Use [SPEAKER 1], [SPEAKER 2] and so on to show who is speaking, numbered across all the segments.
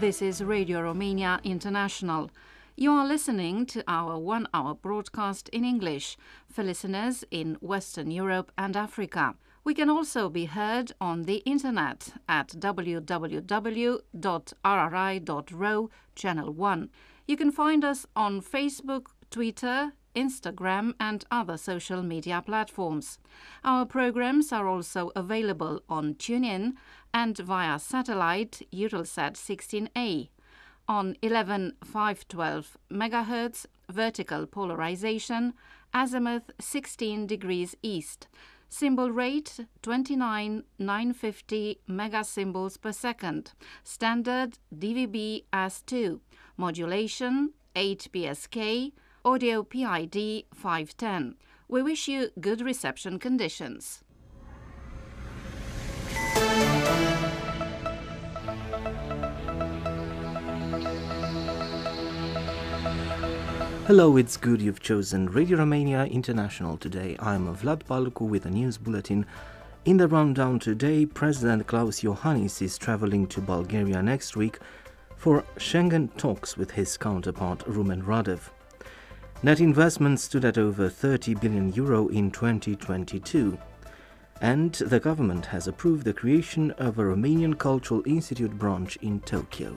[SPEAKER 1] This is Radio Romania International. You are listening to our one hour broadcast in English for listeners in Western Europe and Africa. We can also be heard on the internet at www.rri.ro channel 1. You can find us on Facebook, Twitter, Instagram, and other social media platforms. Our programs are also available on TuneIn and via satellite Eutelsat 16A on 11512 MHz vertical polarization, azimuth 16 degrees east. Symbol rate 29950 megasymbols per second. Standard DVB AS2. Modulation 8 PSK. Audio PID 510. We wish you good reception conditions.
[SPEAKER 2] Hello, it's good you've chosen Radio Romania International today. I'm Vlad Balcu with a news bulletin. In the rundown today, President Klaus Iohannis is traveling to Bulgaria next week for Schengen talks with his counterpart Rumen Radev. Net investment stood at over 30 billion euro in 2022. And the government has approved the creation of a Romanian Cultural Institute branch in Tokyo.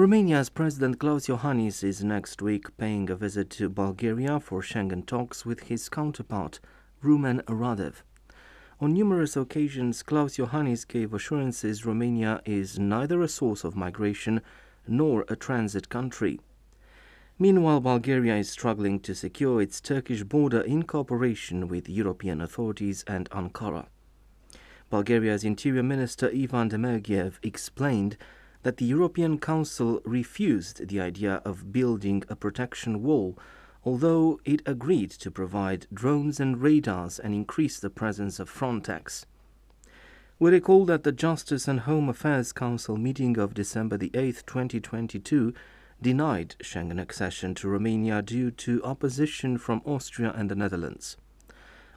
[SPEAKER 2] Romania's President Klaus Iohannis is next week paying a visit to Bulgaria for Schengen talks with his counterpart, Rumen Radev. On numerous occasions, Klaus Iohannis gave assurances Romania is neither a source of migration nor a transit country. Meanwhile, Bulgaria is struggling to secure its Turkish border in cooperation with European authorities and Ankara. Bulgaria's Interior Minister Ivan Demerdzhiev explained that the European Council refused the idea of building a protection wall, although it agreed to provide drones and radars and increase the presence of Frontex. We recall that the Justice and Home Affairs Council meeting of December the 8th, 2022, denied Schengen accession to Romania due to opposition from Austria and the Netherlands.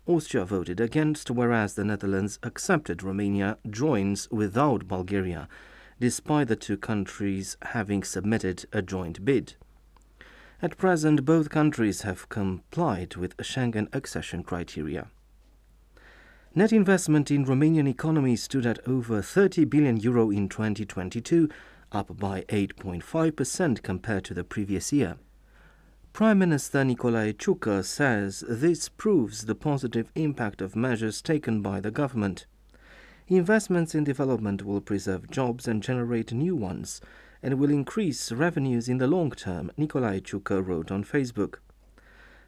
[SPEAKER 2] Austria voted against, whereas the Netherlands accepted Romania joins without Bulgaria despite the two countries having submitted a joint bid. At present, both countries have complied with Schengen accession criteria. Net investment in Romanian economy stood at over 30 billion euro in 2022, up by 8.5% compared to the previous year. Prime Minister Nicolae Ciucă says this proves the positive impact of measures taken by the government. Investments in development will preserve jobs and generate new ones, and will increase revenues in the long term, Nicolae Ciucă wrote on Facebook.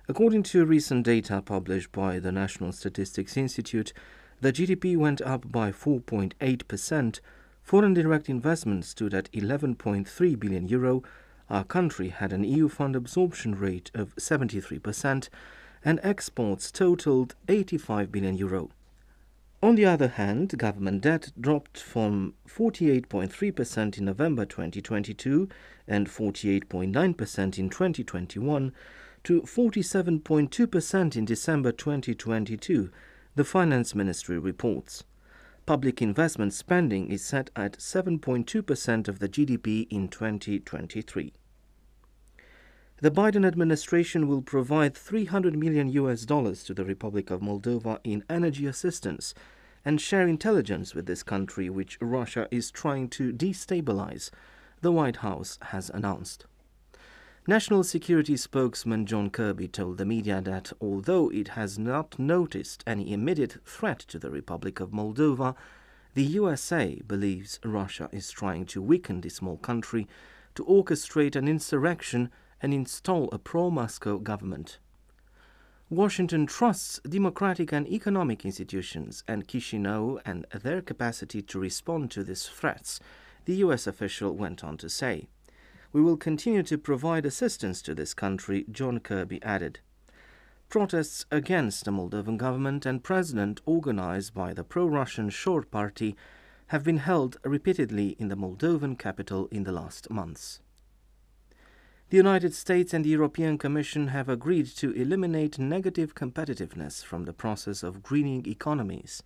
[SPEAKER 2] According to recent data published by the National Statistics Institute, the GDP went up by 4.8%, foreign direct investment stood at 11.3 billion euro, our country had an EU fund absorption rate of 73%, and exports totaled 85 billion euro. On the other hand, government debt dropped from 48.3% in November 2022 and 48.9% in 2021 to 47.2% in December 2022, the Finance Ministry reports. Public investment spending is set at 7.2% of the GDP in 2023. The Biden administration will provide 300 million US dollars to the Republic of Moldova in energy assistance and share intelligence with this country, which Russia is trying to destabilize, the White House has announced. National Security spokesman John Kirby told the media that although it has not noticed any immediate threat to the Republic of Moldova, the USA believes Russia is trying to weaken the small country to orchestrate an insurrection and install a pro Moscow government. Washington trusts democratic and economic institutions and Chisinau and their capacity to respond to these threats, the U.S. official went on to say. We will continue to provide assistance to this country, John Kirby added. Protests against the Moldovan government and president, organized by the pro Russian Shor Party, have been held repeatedly in the Moldovan capital in the last months. The United States and the European Commission have agreed to eliminate negative competitiveness from the process of greening economies.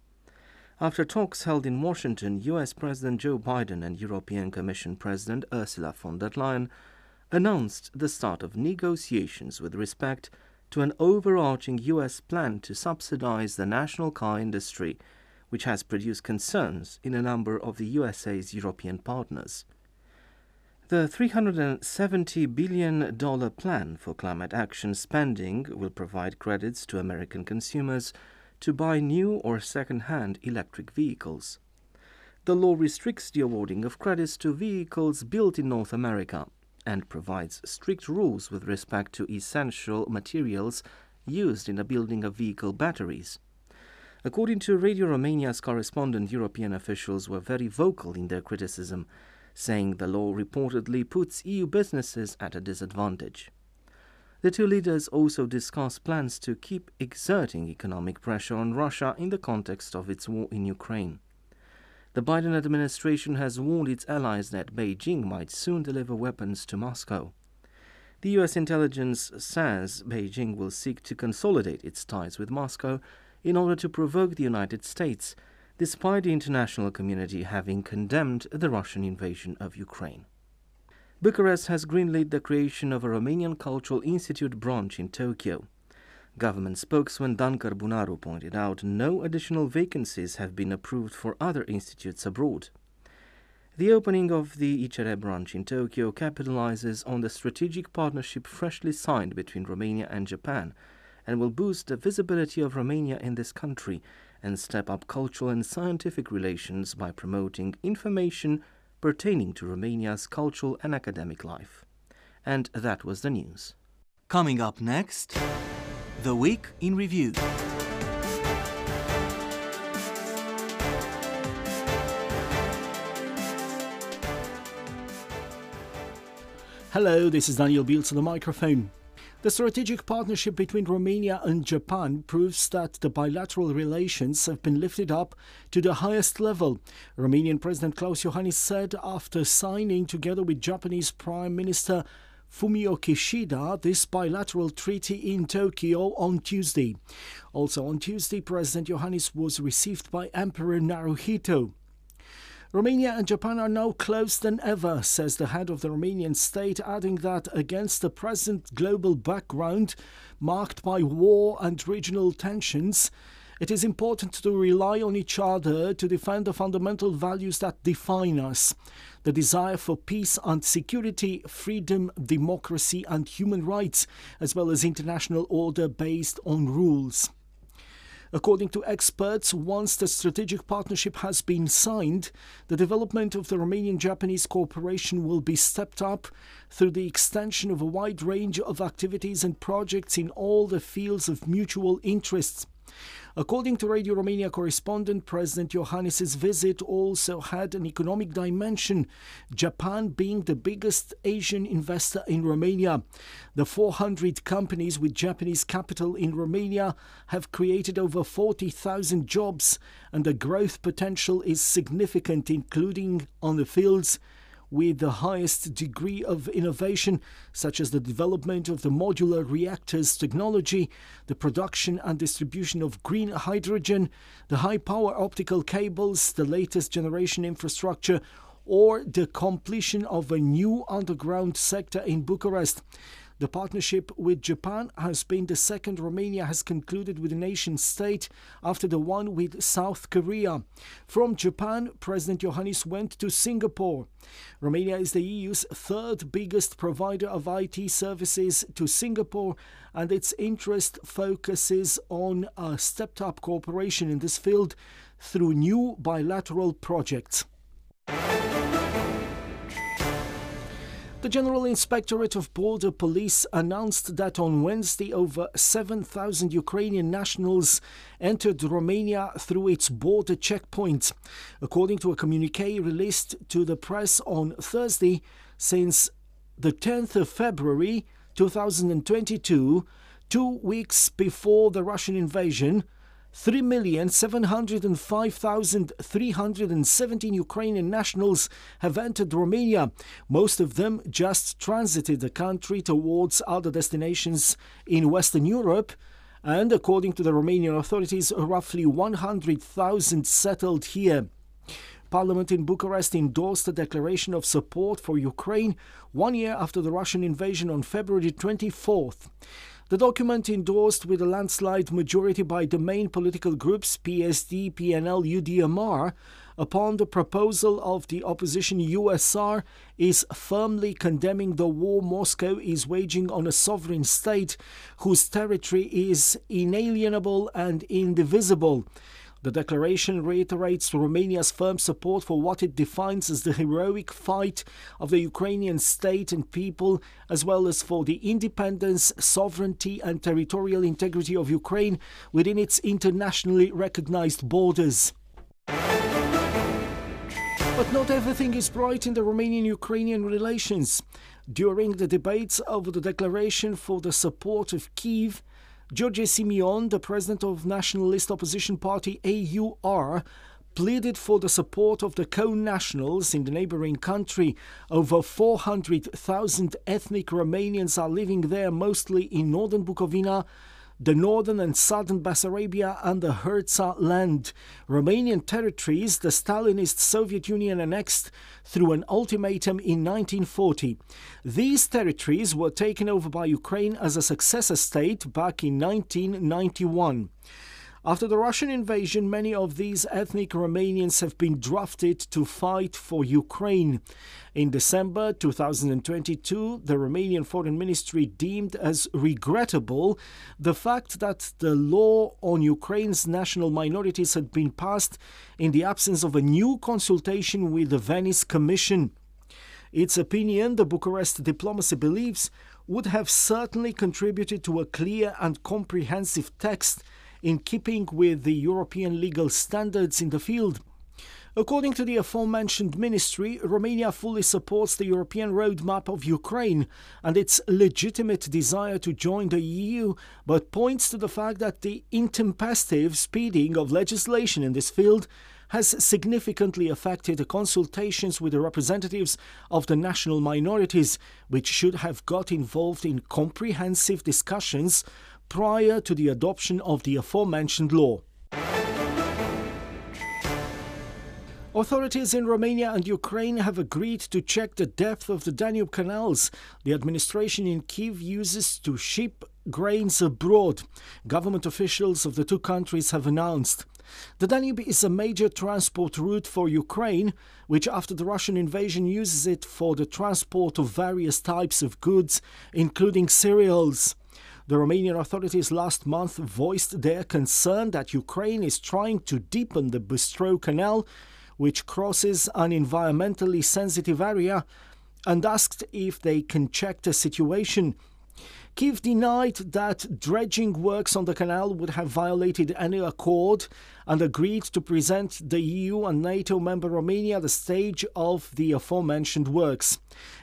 [SPEAKER 2] After talks held in Washington, US President Joe Biden and European Commission President Ursula von der Leyen announced the start of negotiations with respect to an overarching US plan to subsidize the national car industry, which has produced concerns in a number of the USA's European partners. The $370 billion plan for climate action spending will provide credits to American consumers to buy new or second hand electric vehicles. The law restricts the awarding of credits to vehicles built in North America and provides strict rules with respect to essential materials used in the building of vehicle batteries. According to Radio Romania's correspondent, European officials were very vocal in their criticism saying the law reportedly puts EU businesses at a disadvantage. The two leaders also discussed plans to keep exerting economic pressure on Russia in the context of its war in Ukraine. The Biden administration has warned its allies that Beijing might soon deliver weapons to Moscow. The US intelligence says Beijing will seek to consolidate its ties with Moscow in order to provoke the United States despite the international community having condemned the Russian invasion of Ukraine. Bucharest has greenlit the creation of a Romanian Cultural Institute branch in Tokyo. Government spokesman Dan Cărbunaru pointed out no additional vacancies have been approved for other institutes abroad. The opening of the ICR branch in Tokyo capitalizes on the strategic partnership freshly signed between Romania and Japan and will boost the visibility of Romania in this country and step up cultural and scientific relations by promoting information pertaining to Romania's cultural and academic life. And that was the news.
[SPEAKER 3] Coming up next, The Week in Review.
[SPEAKER 4] Hello, this is Daniel Beals on the microphone. The strategic partnership between Romania and Japan proves that the bilateral relations have been lifted up to the highest level. Romanian President Klaus Iohannis said after signing together with Japanese Prime Minister Fumio Kishida this bilateral treaty in Tokyo on Tuesday. Also on Tuesday, President Iohannis was received by Emperor Naruhito. Romania and Japan are now closer than ever, says the head of the Romanian state, adding that against the present global background marked by war and regional tensions, it is important to rely on each other to defend the fundamental values that define us the desire for peace and security, freedom, democracy, and human rights, as well as international order based on rules. According to experts, once the strategic partnership has been signed, the development of the Romanian Japanese cooperation will be stepped up through the extension of a wide range of activities and projects in all the fields of mutual interests. According to Radio Romania correspondent, President Iohannis' visit also had an economic dimension, Japan being the biggest Asian investor in Romania. The 400 companies with Japanese capital in Romania have created over 40,000 jobs, and the growth potential is significant, including on the fields with the highest degree of innovation, such as the development of the modular reactors technology, the production and distribution of green hydrogen, the high power optical cables, the latest generation infrastructure, or the completion of a new underground sector in Bucharest. The partnership with Japan has been the second Romania has concluded with a nation state after the one with South Korea. From Japan, President Iohannis went to Singapore. Romania is the EU's third biggest provider of IT services to Singapore, and its interest focuses on a stepped up cooperation in this field through new bilateral projects. The General Inspectorate of Border Police announced that on Wednesday over 7,000 Ukrainian nationals entered Romania through its border checkpoints. According to a communique released to the press on Thursday, since the 10th of February 2022, two weeks before the Russian invasion, 3,705,317 Ukrainian nationals have entered Romania, most of them just transited the country towards other destinations in Western Europe. And according to the Romanian authorities, roughly 100,000 settled here. Parliament in Bucharest endorsed a declaration of support for Ukraine one year after the Russian invasion on February 24th. The document endorsed with a landslide majority by the main political groups PSD, PNL, UDMR upon the proposal of the opposition USR is firmly condemning the war Moscow is waging on a sovereign state whose territory is inalienable and indivisible. The declaration reiterates Romania's firm support for what it defines as the heroic fight of the Ukrainian state and people, as well as for the independence, sovereignty, and territorial integrity of Ukraine within its internationally recognized borders. But not everything is bright in the Romanian Ukrainian relations. During the debates over the declaration for the support of Kiev, George Simion, the president of Nationalist Opposition Party AUR, pleaded for the support of the co-nationals in the neighboring country. Over 400,000 ethnic Romanians are living there, mostly in northern Bukovina, the northern and southern Bessarabia and the Herza land, Romanian territories the Stalinist Soviet Union annexed through an ultimatum in 1940. These territories were taken over by Ukraine as a successor state back in 1991. After the Russian invasion, many of these ethnic Romanians have been drafted to fight for Ukraine. In December 2022, the Romanian Foreign Ministry deemed as regrettable the fact that the law on Ukraine's national minorities had been passed in the absence of a new consultation with the Venice Commission. Its opinion, the Bucharest diplomacy believes, would have certainly contributed to a clear and comprehensive text in keeping with the European legal standards in the field. According to the aforementioned ministry, Romania fully supports the European roadmap of Ukraine and its legitimate desire to join the EU, but points to the fact that the intempestive speeding of legislation in this field has significantly affected the consultations with the representatives of the national minorities, which should have got involved in comprehensive discussions prior to the adoption of the aforementioned law. Authorities in Romania and Ukraine have agreed to check the depth of the Danube canals the administration in Kiev uses to ship grains abroad, government officials of the two countries have announced. The Danube is a major transport route for Ukraine, which after the Russian invasion uses it for the transport of various types of goods, including cereals. The Romanian authorities last month voiced their concern that Ukraine is trying to deepen the Bystroe Canal, which crosses an environmentally sensitive area, and asked if they can check the situation. Kiev denied that dredging works on the canal would have violated any accord and agreed to present the EU and NATO member Romania the stage of the aforementioned works.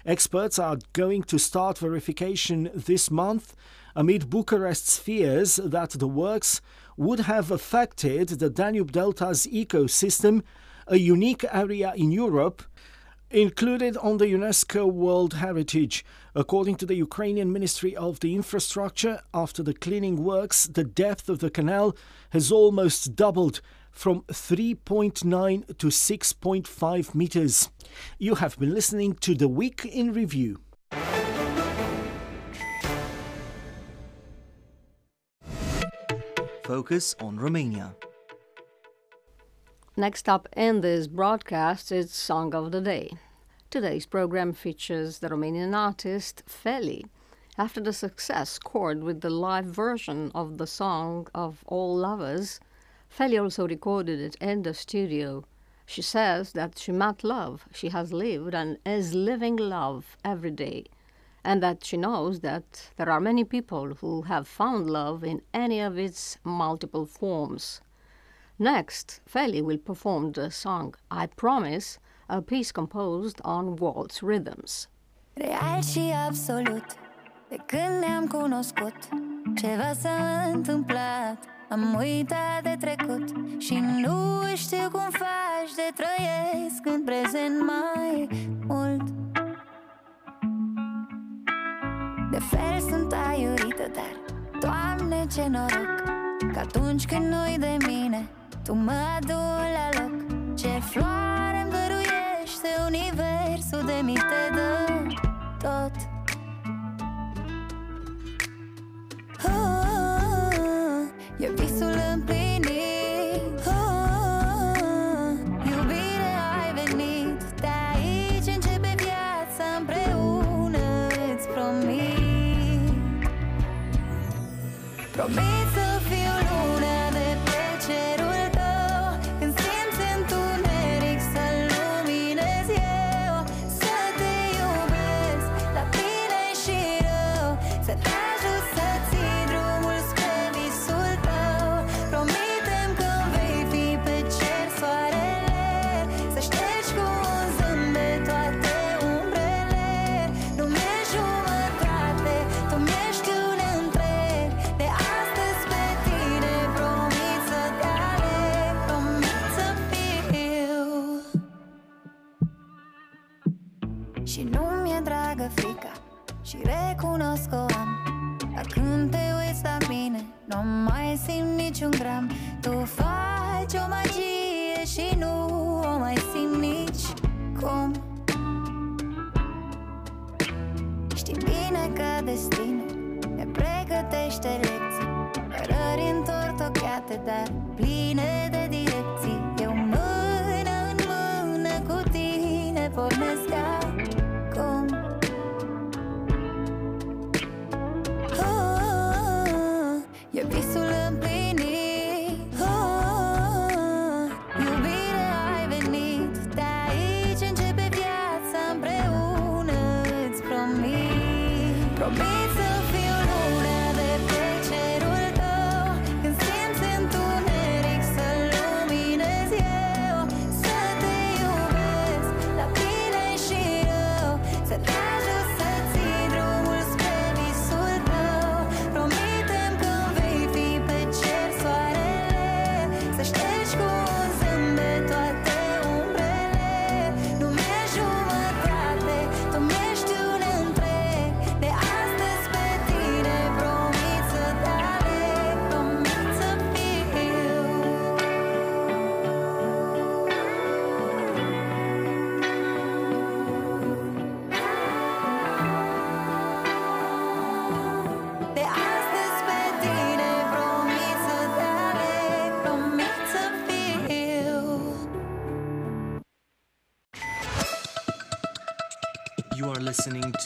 [SPEAKER 4] Experts are going to start verification this month amid Bucharest's fears that the works would have affected the Danube Delta's ecosystem, a unique area in Europe included on the UNESCO World Heritage. According to the Ukrainian Ministry of the Infrastructure, after the cleaning works, the depth of the canal has almost doubled from 3.9 to 6.5 meters. You have been listening to the Week in Review.
[SPEAKER 3] Focus on Romania.
[SPEAKER 5] Next up in this broadcast is Song of the Day. Today's program features the Romanian artist Feli. After the success scored with the live version of the song of All Lovers, Feli also recorded it in the studio. She says that she met love, she has lived and is living love every day and that she knows that there are many people who have found love in any of its multiple forms. Next, Feli will perform the song I Promise, a piece composed on waltz rhythms.
[SPEAKER 6] Real și absolut De când ne-am cunoscut Ceva s-a întâmplat Am uitat de trecut Și nu știu cum faci de trăiesc în prezent mai mult De fel sunt aiurită, dar Doamne ce noroc Că atunci când nu-i de mine Tu mă aduni la loc. Ce floare îmi dăruiește Universul de mi te dă tot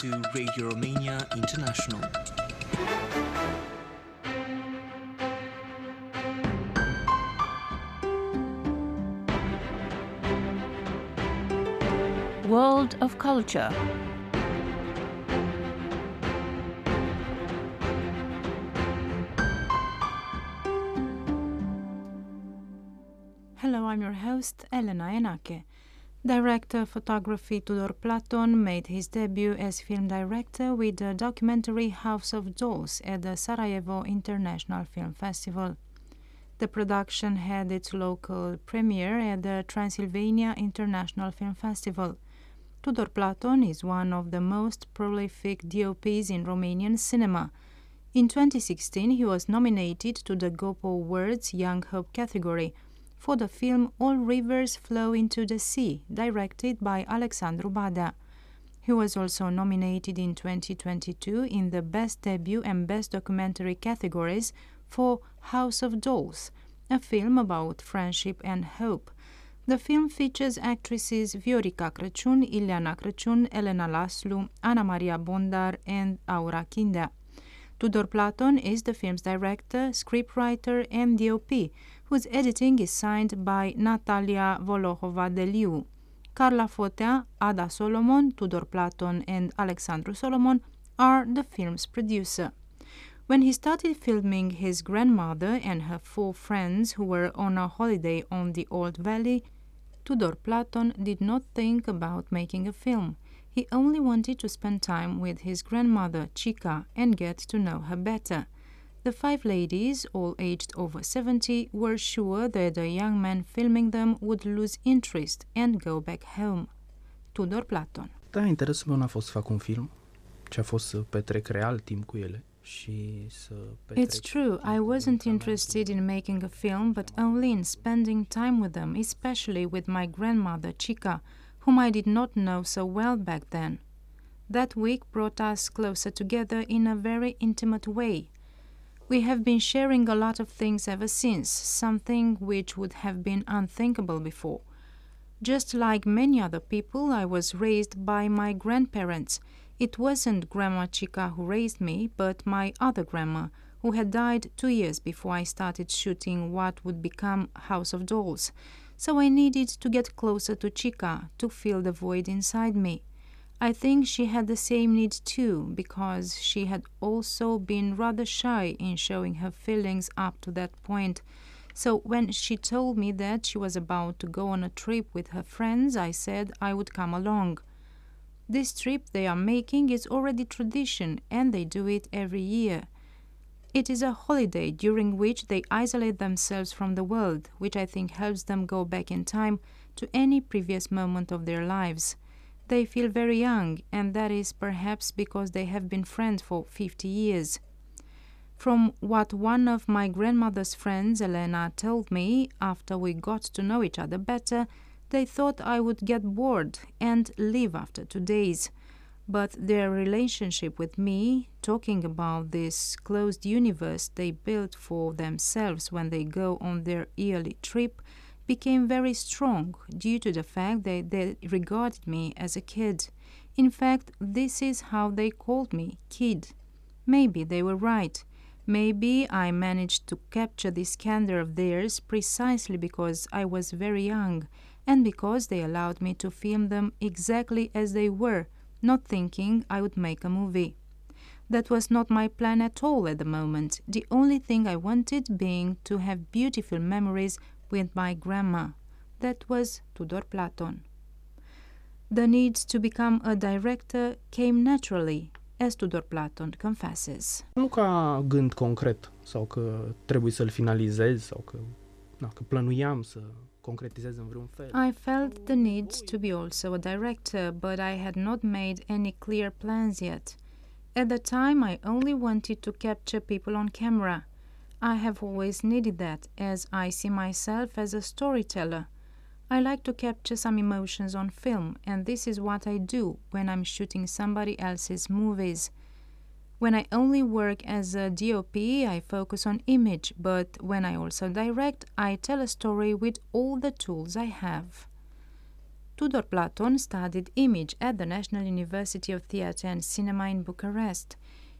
[SPEAKER 3] to Radio Romania International.
[SPEAKER 1] World of Culture.
[SPEAKER 7] Hello, I'm your host, Elena Enache. Director of photography Tudor Platon made his debut as film director with the documentary House of Dolls at the Sarajevo International Film Festival. The production had its local premiere at the Transylvania International Film Festival. Tudor Platon is one of the most prolific DOPs in Romanian cinema. In 2016, he was nominated to the GOPO Awards Young Hope category for the film All Rivers Flow into the Sea, directed by Alexandru Badea. He was also nominated in 2022 in the Best Debut and Best Documentary categories for House of Dolls, a film about friendship and hope. The film features actresses Viorica Crăciun, Ileana Crăciun, Elena Laslu, Ana Maria Bondar, and Aura Kindea. Tudor Platon is the film's director, scriptwriter, and DOP, whose editing is signed by Natalia Volohova Deliu. Carla Fotea, Ada Solomon, Tudor Platon, and Alexandru Solomon are the film's producer. When he started filming his grandmother and her four friends who were on a holiday on the Olt Valley, Tudor Platon did not think about making a film. He only wanted to spend time with his grandmother, Chica, and get to know her better. The five ladies, all aged over 70, were sure that the young man filming them would lose interest and go back home. Tudor Platon.
[SPEAKER 8] Da, interesul meu n-a fost să fac un film, ci a fost să petrec real timp cu ele și să petrec
[SPEAKER 7] It's true, I wasn't interested in making a film, but only in spending time with them, especially with my grandmother Chica, whom I did not know so well back then. That week brought us closer together in a very intimate way. We have been sharing a lot of things ever since, something which would have been unthinkable before. Just like many other people, I was raised by my grandparents. It wasn't Grandma Chica who raised me, but my other grandma, who had died two years before I started shooting what would become House of Dolls. So I needed to get closer to Chica to fill the void inside me. I think she had the same need too, because she had also been rather shy in showing her feelings up to that point. So when she told me that she was about to go on a trip with her friends, I said I would come along. This trip they are making is already tradition and they do it every year. It is a holiday during which they isolate themselves from the world, which I think helps them go back in time to any previous moment of their lives. They feel very young, and that is perhaps because they have been friends for 50 years. From what one of my grandmother's friends, Elena, told me after we got to know each other better, they thought I would get bored and leave after two days. But their relationship with me, talking about this closed universe they built for themselves when they go on their yearly trip, became very strong due to the fact that they regarded me as a kid. In fact, this is how they called me kid. Maybe they were right. Maybe I managed to capture this candor of theirs precisely because I was very young and because they allowed me to film them exactly as they were, not thinking I would make a movie. That was not my plan at all at the moment, the only thing I wanted being to have beautiful memories with my grandma. That was Tudor Platon. The need to become a director came naturally, as Tudor Platon confesses.
[SPEAKER 8] Nu ca gând concret sau că trebuie să-l finalizez sau că, na, că plănuiam să în vreun fel.
[SPEAKER 7] I felt the need to be also a director, but I had not made any clear plans yet. At the time, I only wanted to capture people on camera. I have always needed that, as I see myself as a storyteller. I like to capture some emotions on film, and this is what I do when I'm shooting somebody else's movies. When I only work as a DOP, I focus on image, but when I also direct, I tell a story with all the tools I have. Tudor Platon studied image at the National University of Theatre and Cinema in Bucharest.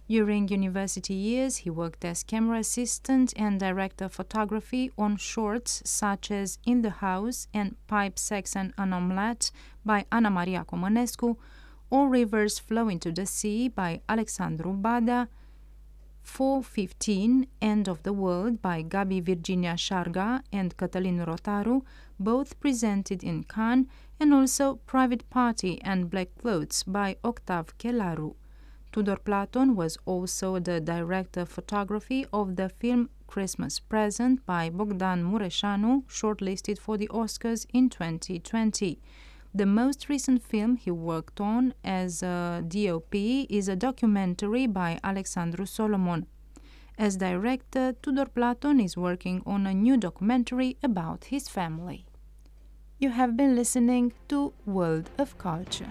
[SPEAKER 7] During university years, he worked as camera assistant and director of photography on shorts such as In the House and Pipe, Sex and an Omelette by Ana Maria Comănescu, or Rivers Flow into the Sea by Alexandru Badea, 415 End of the World by Gabi Virginia Șarga and Cătălin Rotaru, both presented in Cannes, and also Private Party and Black Clothes by Octav Chelaru. Tudor Platon was also the director of photography of the film Christmas Present by Bogdan Mureșanu, shortlisted for the Oscars in 2020. The most recent film he worked on as a DOP is a documentary by Alexandru Solomon. As director, Tudor Platon is working on a new documentary about his family. You have been listening to World of Culture.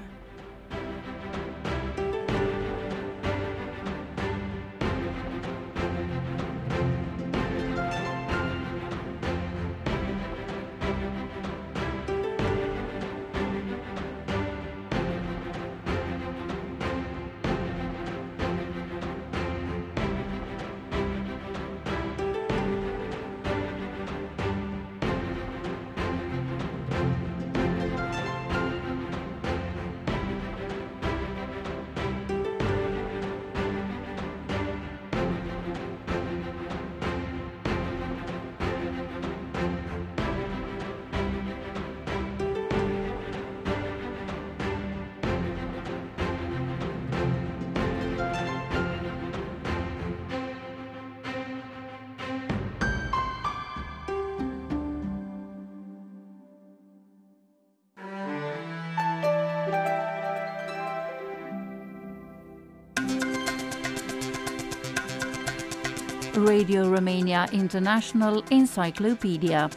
[SPEAKER 1] Radio Romania International Encyclopedia.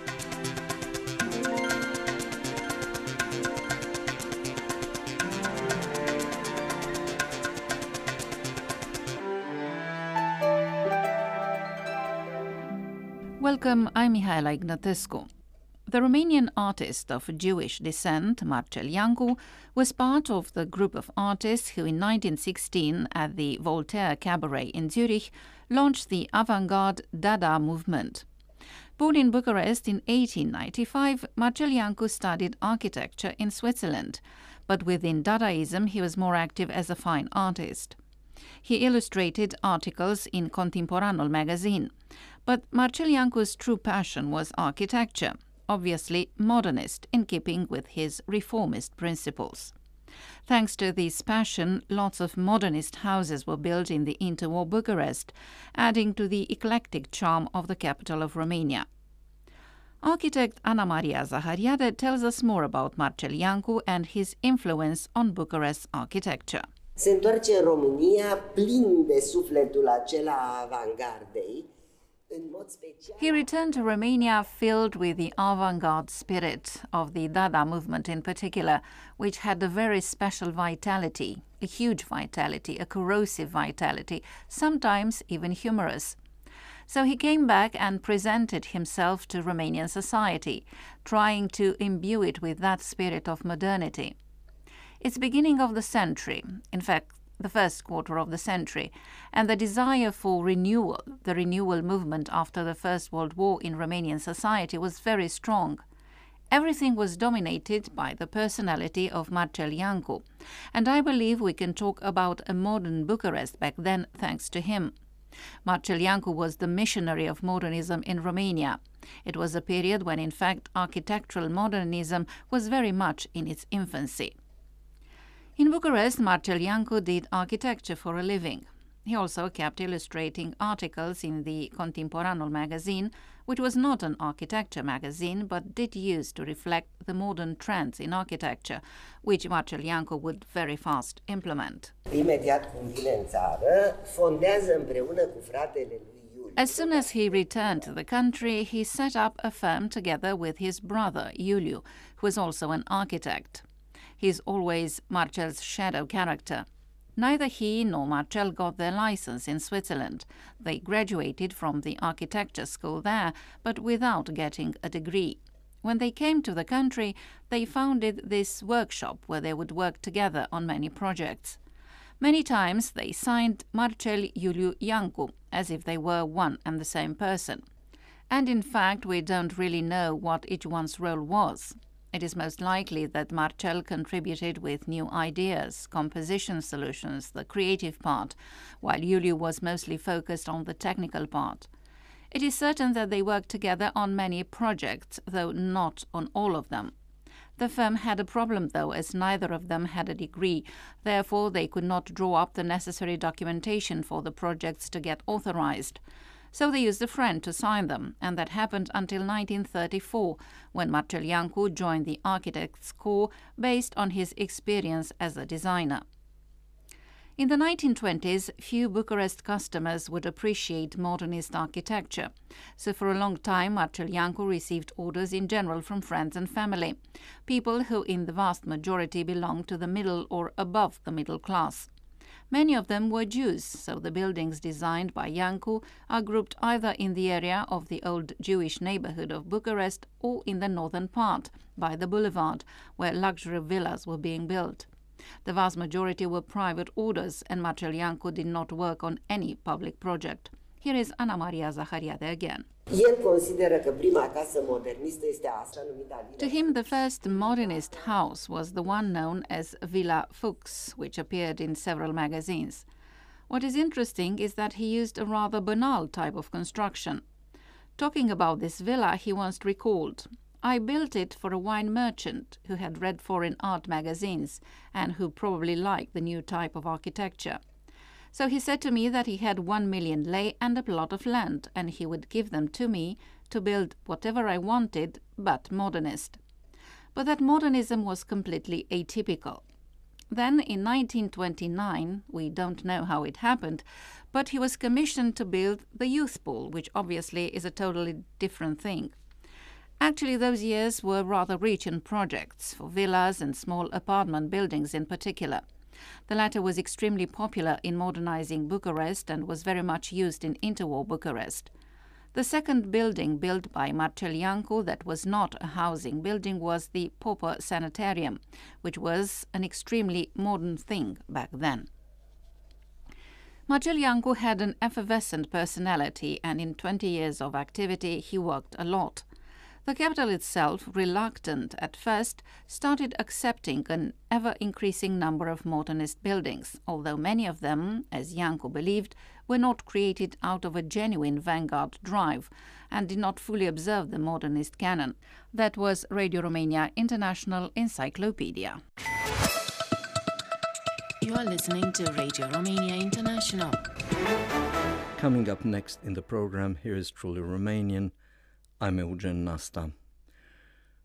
[SPEAKER 1] Welcome, I'm Mihaela Ignatescu. The Romanian artist of Jewish descent, Marcel Iancu, was part of the group of artists who in 1916 at the Voltaire Cabaret in Zurich launched the avant-garde Dada movement. Born in Bucharest in 1895, Marcel Iancu studied architecture in Switzerland, but within Dadaism he was more active as a fine artist. He illustrated articles in Contemporanul magazine. But Marcel Iancu's true passion was architecture, obviously modernist in keeping with his reformist principles. Thanks to this passion, lots of modernist houses were built in the interwar Bucharest, adding to the eclectic charm of the capital of Romania. Architect Ana Maria Zahariade tells us more about Marcel Iancu and his influence on Bucharest's architecture.
[SPEAKER 9] Se întoarce în România plin de sufletul acela avangardei,
[SPEAKER 1] He returned to Romania filled with the avant garde spirit of the Dada movement in particular, which had a very special vitality, a huge vitality, a corrosive vitality, sometimes even humorous. So he came back and presented himself to Romanian society, trying to imbue it with that spirit of modernity. It's beginning of the century, in fact, the first quarter of the century, and the desire for renewal, the renewal movement after the First World War in Romanian society was very strong. Everything was dominated by the personality of Marcel Iancu, and I believe we can talk about a modern Bucharest back then thanks to him. Marcel Iancu was the missionary of modernism in Romania. It was a period when, in fact, architectural modernism was very much in its infancy. In Bucharest, Marcel Iancu did architecture for a living. He also kept illustrating articles in the Contemporanul magazine, which was not an architecture magazine but did use to reflect the modern trends in architecture, which Marcel Iancu would very fast implement.
[SPEAKER 9] Imediat cum vine în țară, fondează împreună cu fratele lui Iuliu.
[SPEAKER 1] As soon as he returned to the country, he set up a firm together with his brother, Iuliu, who was also an architect. He is always Marcel's shadow character. Neither he nor Marcel got their license in Switzerland. They graduated from the architecture school there, but without getting a degree. When they came to the country, they founded this workshop where they would work together on many projects. Many times they signed Marcel Iuliu Iancu as if they were one and the same person. And in fact, we don't really know what each one's role was. It is most likely that Marcel contributed with new ideas, composition solutions, the creative part, while Iuliu was mostly focused on the technical part. It is certain that they worked together on many projects, though not on all of them. The firm had a problem, though, as neither of them had a degree. Therefore, they could not draw up the necessary documentation for the projects to get authorized so they used a friend to sign them, and that happened until 1934, when Marcel Iancu joined the Architects Corps based on his experience as a designer. In the 1920s, few Bucharest customers would appreciate modernist architecture, so for a long time Marcel Iancu received orders in general from friends and family, people who in the vast majority belonged to the middle or above the middle class. Many of them were Jews, so the buildings designed by Iancu are grouped either in the area of the old Jewish neighborhood of Bucharest or in the northern part, by the boulevard, where luxury villas were being built. The vast majority were private orders, and Marcel Iancu did not work on any public project. Here is Ana Maria Zahariade again. To him, the first modernist house was the one known as Villa Fuchs, which appeared in several magazines. What is interesting is that he used a rather banal type of construction. Talking about this villa, he once recalled, I built it for a wine merchant who had read foreign art magazines and who probably liked the new type of architecture. So he said to me that he had one million lei and a plot of land, and he would give them to me to build whatever I wanted, but modernist. But that modernism was completely atypical. Then in 1929, we don't know how it happened, but he was commissioned to build the youth pool, which obviously is a totally different thing. Actually, those years were rather rich in projects, for villas and small apartment buildings in particular. The latter was extremely popular in modernizing Bucharest and was very much used in interwar Bucharest. The second building built by Marcel Iancu that was not a housing building was the Pauper Sanitarium, which was an extremely modern thing back then. Marcel Iancu had an effervescent personality and in 20 years of activity he worked a lot. The capital itself, reluctant at first, started accepting an ever increasing number of modernist buildings, although many of them, as Iancu believed, were not created out of a genuine vanguard drive and did not fully observe the modernist canon. That was Radio Romania International Encyclopedia.
[SPEAKER 10] You are listening to Radio Romania International.
[SPEAKER 11] Coming up next in the program, here is Truly Romanian. I'm Eugen Nasta.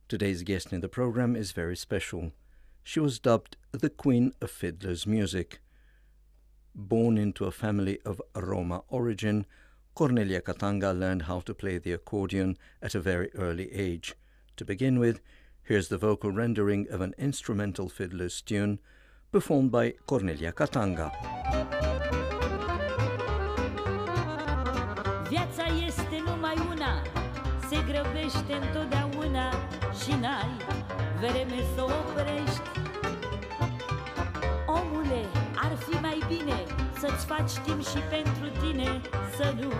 [SPEAKER 11] Today's guest in the program is very special. She was dubbed the Queen of Fiddler's Music. Born into a family of Roma origin, Cornelia Catanga learned how to play the accordion at a very early age. To begin with, here's the vocal rendering of an instrumental fiddler's tune performed by Cornelia Catanga.
[SPEAKER 12] Viața este numai una Se grăbește întotdeauna Și n-ai vreme să o oprești. Omule, ar fi mai bine Să-ți faci timp și pentru tine Să nu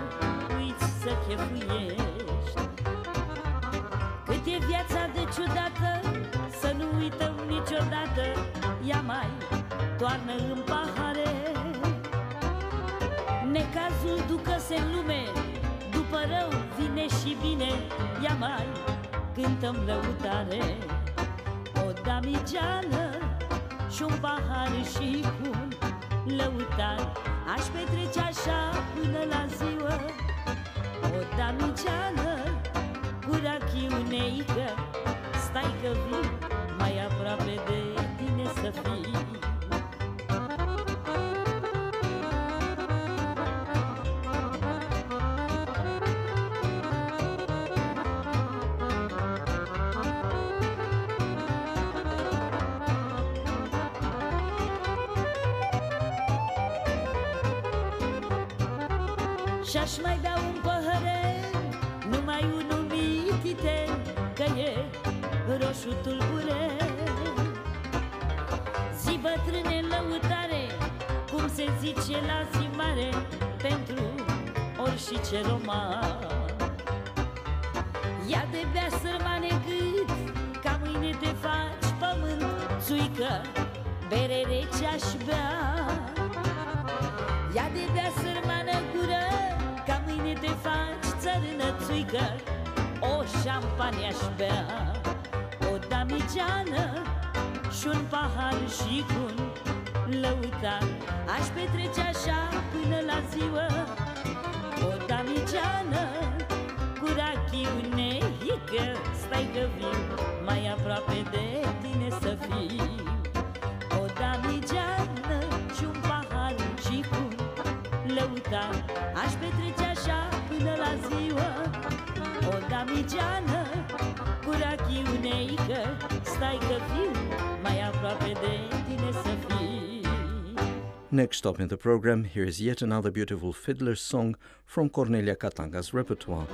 [SPEAKER 12] uiți să chefuiești. Cât e viața de ciudată Să nu uităm niciodată Ea mai toarnă în pahare. Necazul ducă-se în lume După rău vine și bine Ia mai cântăm lăutare. O damigeană și un pahar și un lăutar Aș petrece așa până la ziua. O damigeană cu rachiuneică Stai că vin mai aproape de tine să fii mai da un păhărel Numai unul mitite Că e roșu tulbure. Zi bătrâne lăutare Cum se zice la zi mare Pentru orice roman. Ia de bea sărmane cât Ca mâine te faci pământ Țuică, bere rece aș bea. Ia de bea sărmană gură Ca mâine te faci țărână țuică O șampanie aș bea O damigeană Și un pahar și un lăutar Aș petrece așa până la ziua O damigeană Cu rachiuneică Stai că vin mai aproape de tine să fii. O damigeană și un pahar și cu lăutar Aș petrece așa până la ziua O Stai că fiu mai aproape de tine să fii
[SPEAKER 11] Next up in the program, here is yet another beautiful fiddler's song from Cornelia Catanga's repertoire.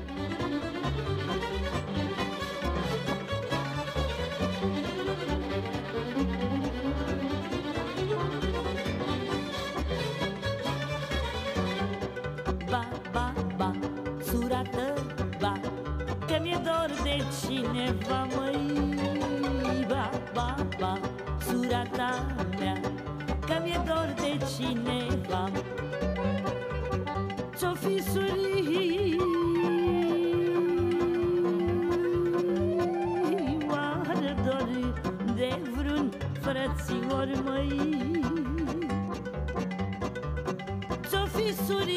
[SPEAKER 12] Frățior, măi Ce-o fi surioară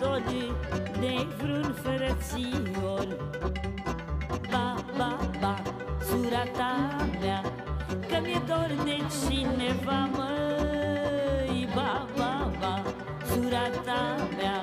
[SPEAKER 12] dori de vreun frățior. Ba, ba, ba, sura surata mea Că mi-e dor de cineva, măi. Ba, ba, ba, surata mea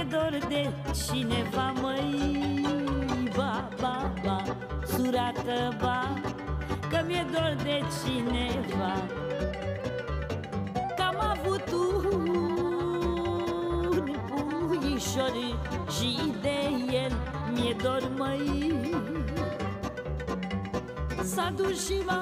[SPEAKER 12] mi-e dor de cineva, măi. Ba, ba, ba, surată, ba Că mi-e dor de cineva. Că am avut un puișor Și de el mi-e dor, măi. S-a dus și m-a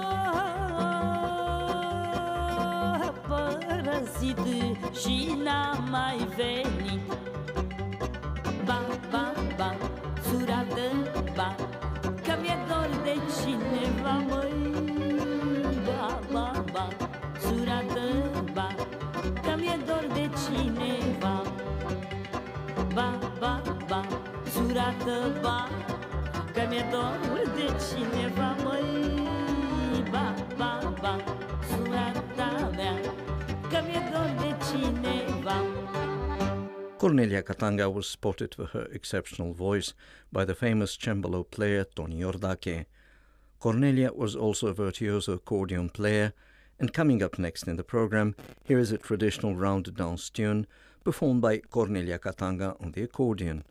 [SPEAKER 11] Cornelia Catanga was spotted for her exceptional voice by the famous cembalo player Toni Iordache. Cornelia was also a virtuoso accordion player, and coming up next in the program, here is a traditional round dance tune performed by Cornelia Catanga on the accordion.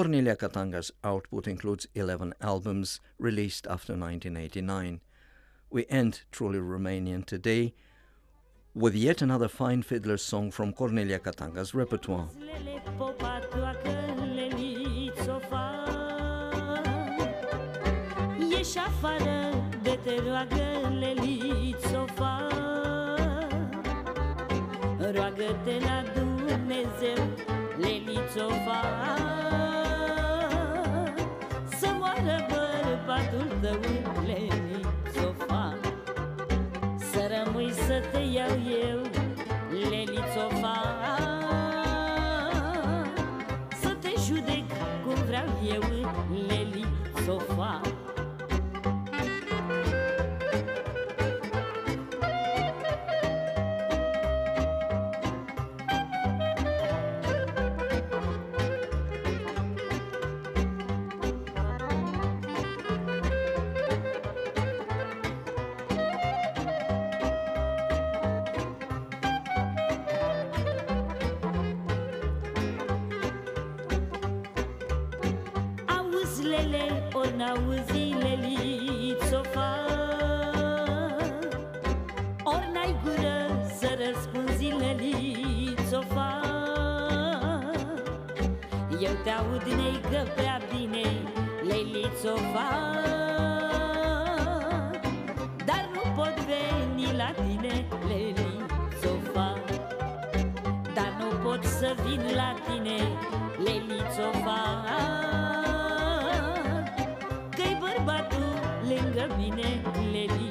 [SPEAKER 11] Cornelia Catanga's output includes 11 albums released after 1989. We end Truly Romanian today with yet another fine fiddler song from Cornelia Catanga's repertoire.
[SPEAKER 12] Roagă-te la Dumnezeu bărbatul tău leliți-o fac Să rămâi să te iau eu leliți-o te aud neică prea bine, Leli, ți-o fac. Dar nu pot veni la tine, Leli, ți-o fac. Dar nu pot să vin la tine, Leli, ți-o fac. Că-i bărbatul lângă mine, Leli,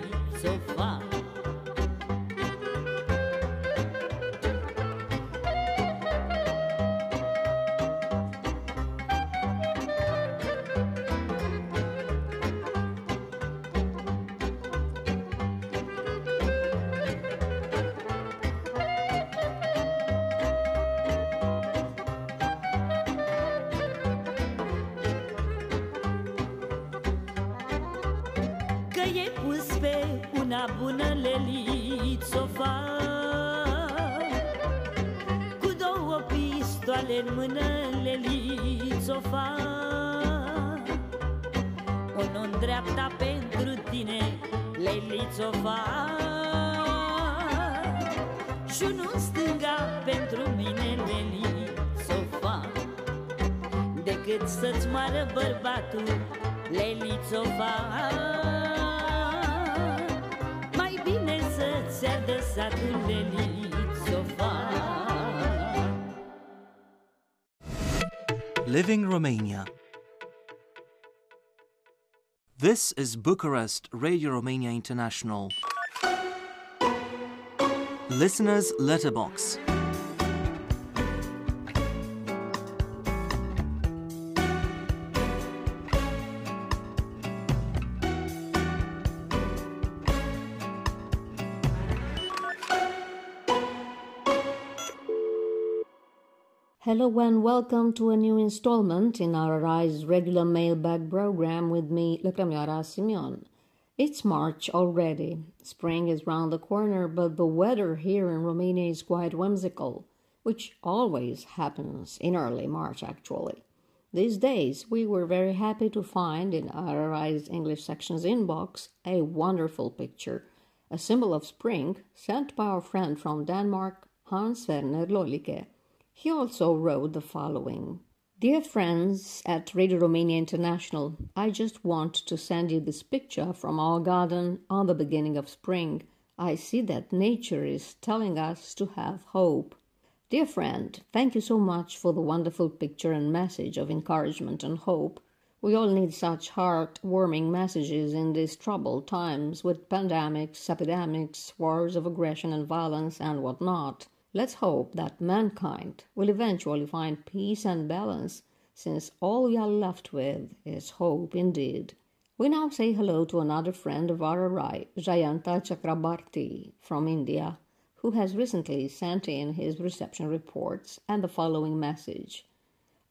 [SPEAKER 12] bună lelit s-o fac. Cu două pistoale în mână lelit s-o fac. Unul în dreapta pentru tine lelit s-o fac. Și unul în stânga pentru mine lelit s-o fac. Decât să-ți moară bărbatul Lelițo fac
[SPEAKER 3] Living Romania. This is Bucharest Radio Romania International. Listeners Letterbox.
[SPEAKER 5] Hello and welcome to a new installment in our Rise regular mailbag program with me, Lăcrămioara Simeon. It's March already. Spring is round the corner, but the weather here in Romania is quite whimsical, which always happens in early March actually. These days, we were very happy to find in our Rise English section's inbox a wonderful picture, a symbol of spring, sent by our friend from Denmark, Hans Verner Lollike. He also wrote the following Dear friends at Radio Romania International, I just want to send you this picture from our garden on the beginning of spring. I see that nature is telling us to have hope. Dear friend, thank you so much for the wonderful picture and message of encouragement and hope. We all need such heart warming messages in these troubled times with pandemics, epidemics, wars of aggression and violence, and whatnot. Let's hope that mankind will eventually find peace and balance, since all we are left with is hope indeed. We now say hello to another friend of RRI, Jayanta Chakrabarti from India, who has recently sent in his reception reports and the following message.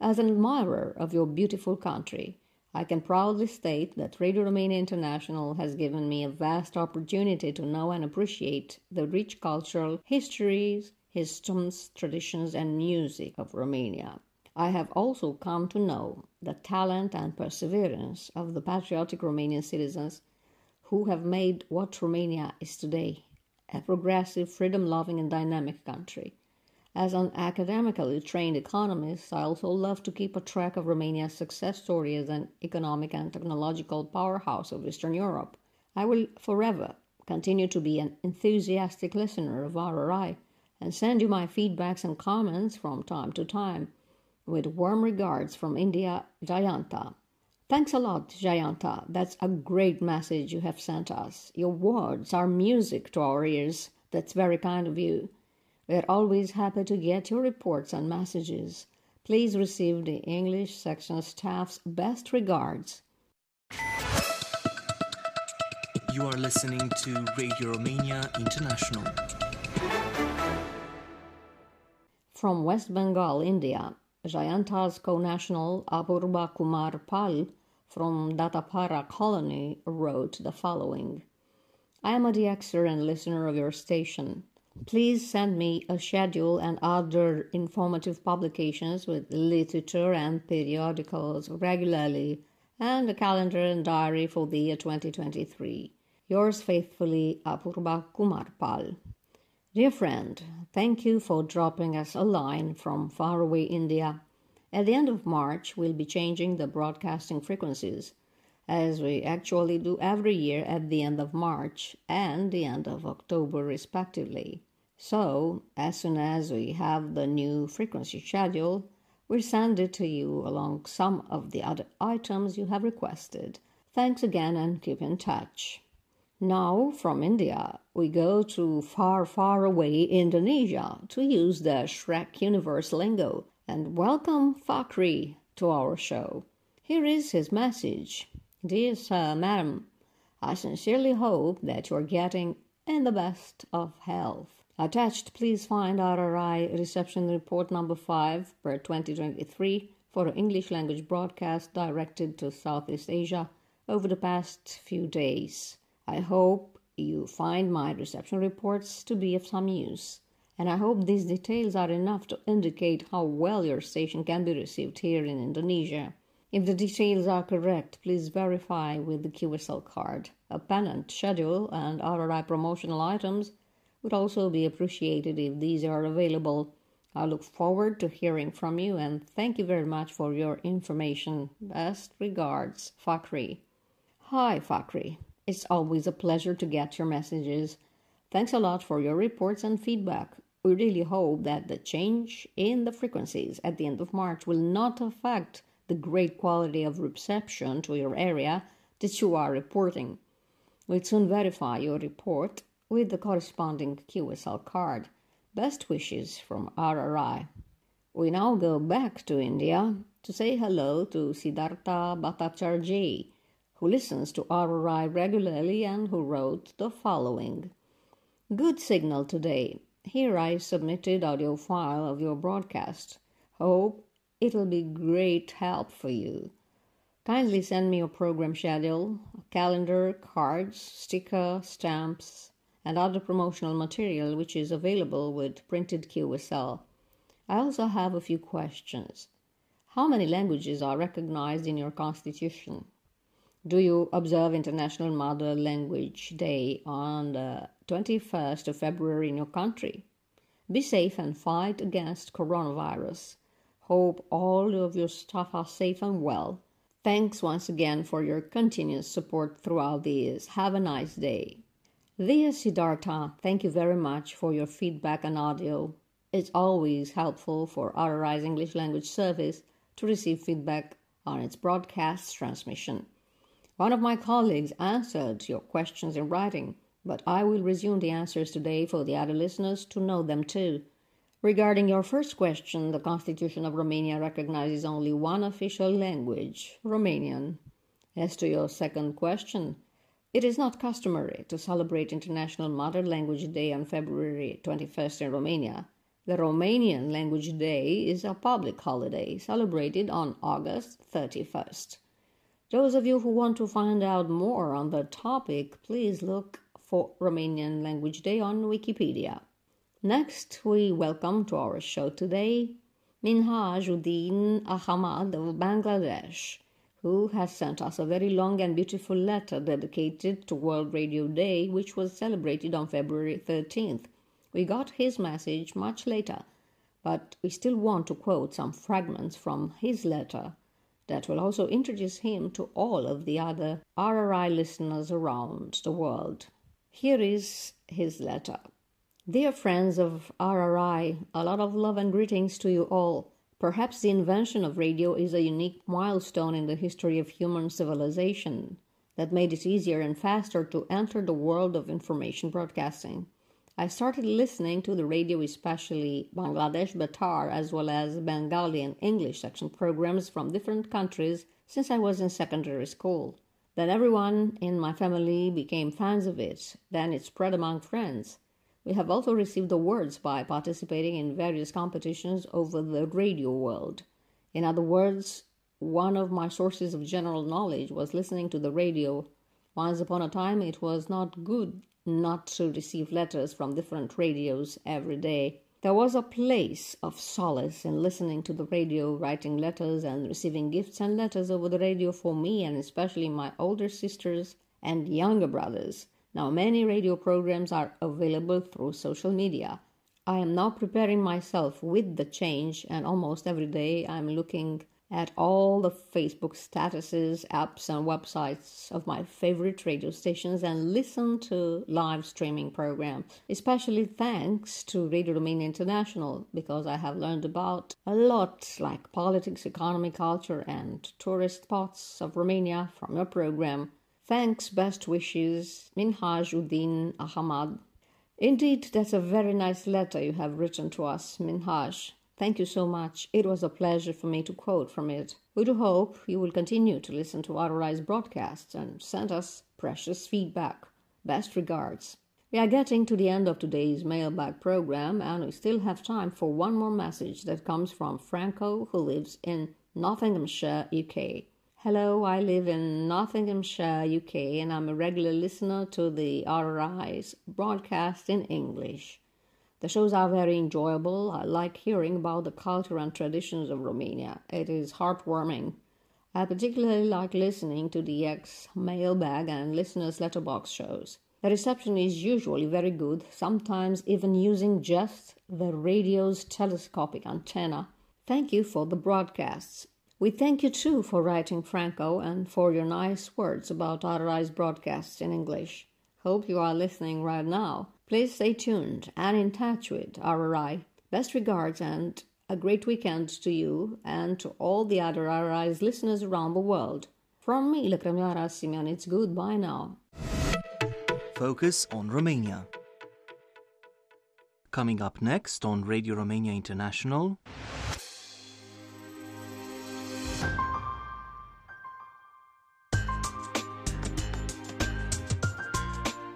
[SPEAKER 5] As an admirer of your beautiful country, I can proudly state that Radio Romania International has given me a vast opportunity to know and appreciate the rich cultural histories, customs, traditions, and music of Romania. I have also come to know the talent and perseverance of the patriotic Romanian citizens who have made what Romania is today a progressive, freedom loving, and dynamic country. As an academically trained economist, I also love to keep a track of Romania's success story as an economic and technological powerhouse of Eastern Europe. I will forever continue to be an enthusiastic listener of RRI and send you my feedbacks and comments from time to time. With warm regards from India, Jayanta. Thanks a lot, Jayanta. That's a great message you have sent us. Your words are music to our ears. That's very kind of you. We're always happy to get your reports and messages. Please receive the English section staff's best regards.
[SPEAKER 3] You are listening to Radio Romania International.
[SPEAKER 5] From West Bengal, India, Jayanta's co-national Apurba Kumar Pal from Datapara colony wrote the following. I am a DXer and listener of your station. Please send me a schedule and other informative publications with literature and periodicals regularly and a calendar and diary for the year 2023. Yours faithfully, Apurba Kumarpal. Dear friend, thank you for dropping us a line from faraway India. At the end of March, we'll be changing the broadcasting frequencies, as we actually do every year at the end of March and the end of October, respectively. So, as soon as we have the new frequency schedule, we'll send it to you along some of the other items you have requested. Thanks again and keep in touch. Now, from India, we go to far, far away Indonesia to use the Shrek Universe lingo and welcome Fakri to our show. Here is his message. Dear Sir, Madam, I sincerely hope that you are getting in the best of health. Attached, please find RRI Reception Report number 5 per 2023 for English language broadcast directed to Southeast Asia over the past few days. I hope you find my reception reports to be of some use and I hope these details are enough to indicate how well your station can be received here in Indonesia. If the details are correct, please verify with the QSL card. A pennant, schedule, and RRI promotional items would also be appreciated if these are available. I look forward to hearing from you and thank you very much for your information. Best regards, Fakri. Hi, Fakri. It's always a pleasure to get your messages. Thanks a lot for your reports and feedback. We really hope that the change in the frequencies at the end of March will not affect the great quality of reception to your area that you are reporting. We'll soon verify your report with the corresponding QSL card. Best wishes from RRI. We now go back to India to say hello to Siddhartha Bhattacharjee, who listens to RRI regularly and who wrote the following. Good signal today. Here I submitted audio file of your broadcast. Hope it'll be great help for you. Kindly send me your program schedule, calendar, cards, sticker, stamps, and other promotional material which is available with printed QSL. I also have a few questions. How many languages are recognized in your constitution? Do you observe International Mother Language Day on the 21st of February in your country? Be safe and fight against coronavirus. Hope all of your staff are safe and well. Thanks once again for your continuous support throughout the years. Have a nice day. Dear Siddhartha, thank you very much for your feedback and audio. It's always helpful for RRI's English language service to receive feedback on its broadcast transmission. One of my colleagues answered your questions in writing, but I will resume the answers today for the other listeners to know them too. Regarding your first question, the Constitution of Romania recognizes only one official language, Romanian. As to your second question, it is not customary to celebrate International Mother Language Day on February 21st in Romania. The Romanian Language Day is a public holiday celebrated on August 31st. Those of you who want to find out more on the topic, please look for Romanian Language Day on Wikipedia. Next, we welcome to our show today Minhajuddin Ahmad of Bangladesh, who has sent us a very long and beautiful letter dedicated to World Radio Day, which was celebrated on February 13th. We got his message much later, but we still want to quote some fragments from his letter that will also introduce him to all of the other RRI listeners around the world. Here is his letter. Dear friends of RRI, a lot of love and greetings to you all. Perhaps the invention of radio is a unique milestone in the history of human civilization that made it easier and faster to enter the world of information broadcasting. I started listening to the radio, especially Bangladesh Betar, as well as Bengali and English section programs from different countries since I was in secondary school. Then everyone in my family became fans of it. Then it spread among friends. We have also received awards by participating in various competitions over the radio world. In other words, one of my sources of general knowledge was listening to the radio. Once upon a time, it was not good not to receive letters from different radios every day. There was a place of solace in listening to the radio, writing letters, and receiving gifts and letters over the radio for me and especially my older sisters and younger brothers. Now, many radio programs are available through social media. I am now preparing myself with the change, and almost every day I'm looking at all the Facebook statuses, apps, and websites of my favorite radio stations and listen to live streaming programs. Especially thanks to Radio Romania International because I have learned about a lot like politics, economy, culture, and tourist spots of Romania from your program. Thanks, best wishes, Minhajuddin Ahmad. Indeed, that's a very nice letter you have written to us, Minhaj. Thank you so much. It was a pleasure for me to quote from it. We do hope you will continue to listen to RRI's broadcasts and send us precious feedback. Best regards. We are getting to the end of today's mailbag program, and we still have time for one more message that comes from Franco, who lives in Nottinghamshire, UK. Hello, I live in Nottinghamshire, UK, and I'm a regular listener to the RRI's broadcast in English. The shows are very enjoyable. I like hearing about the culture and traditions of Romania. It is heartwarming. I particularly like listening to the DX mailbag and listeners' letterbox shows. The reception is usually very good, sometimes even using just the radio's telescopic antenna. Thank you for the broadcasts. We thank you too for writing Franco and for your nice words about RRI's broadcasts in English. Hope you are listening right now. Please stay tuned and in touch with RRI. Best regards and a great weekend to you and to all the other RRI's listeners around the world. From me, Lăcrămioara Simeon, it's goodbye now.
[SPEAKER 2] Focus on Romania. Coming up next on Radio Romania International.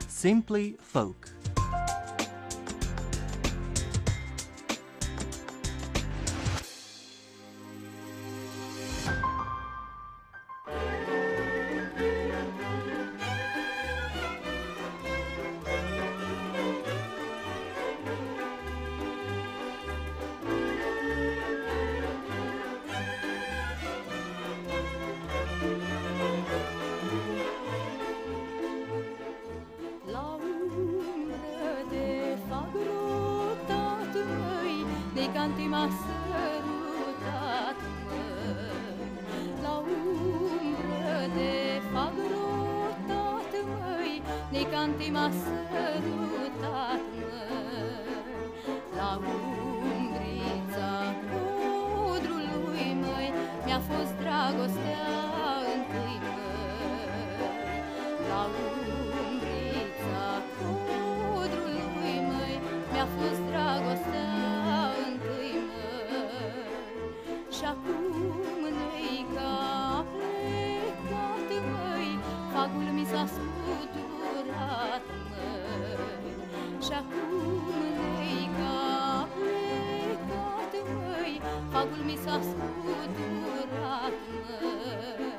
[SPEAKER 2] Simply Folk.
[SPEAKER 13] De canti măi, fagul mi s-a scuturat, măi.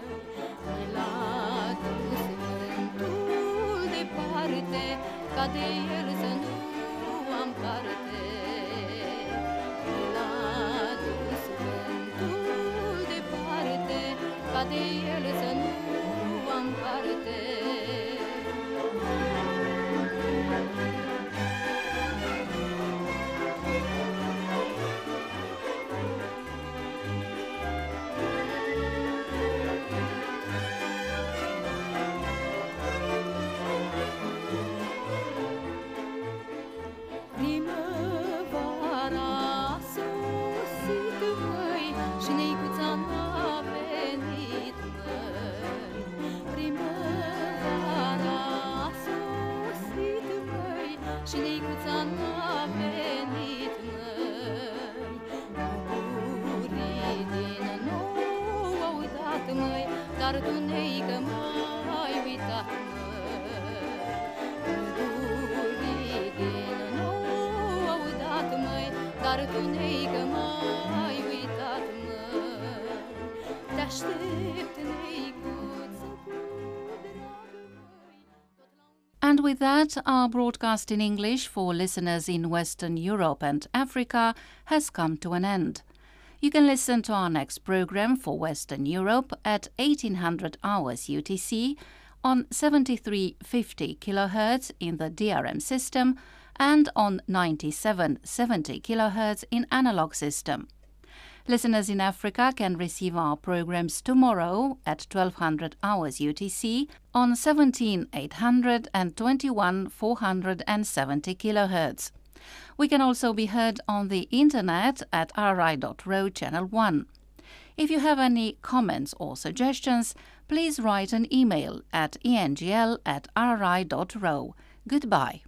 [SPEAKER 13] Mi l-a dus vântul departe, ca de el să nu am parte. Mi l-a dus vântul departe, ca de el
[SPEAKER 1] with that, our broadcast in English for listeners in Western Europe and Africa has come to an end. You can listen to our next program for Western Europe at 1800 hours UTC on 7350 kHz in the DRM system and on 9770 kHz in analog system. Listeners in Africa can receive our programs tomorrow at 1200 hours UTC on 17800 and 21470 kHz. We can also be heard on the internet at rri.ro channel 1. If you have any comments or suggestions, please write an email at engl at rri.ro. Goodbye.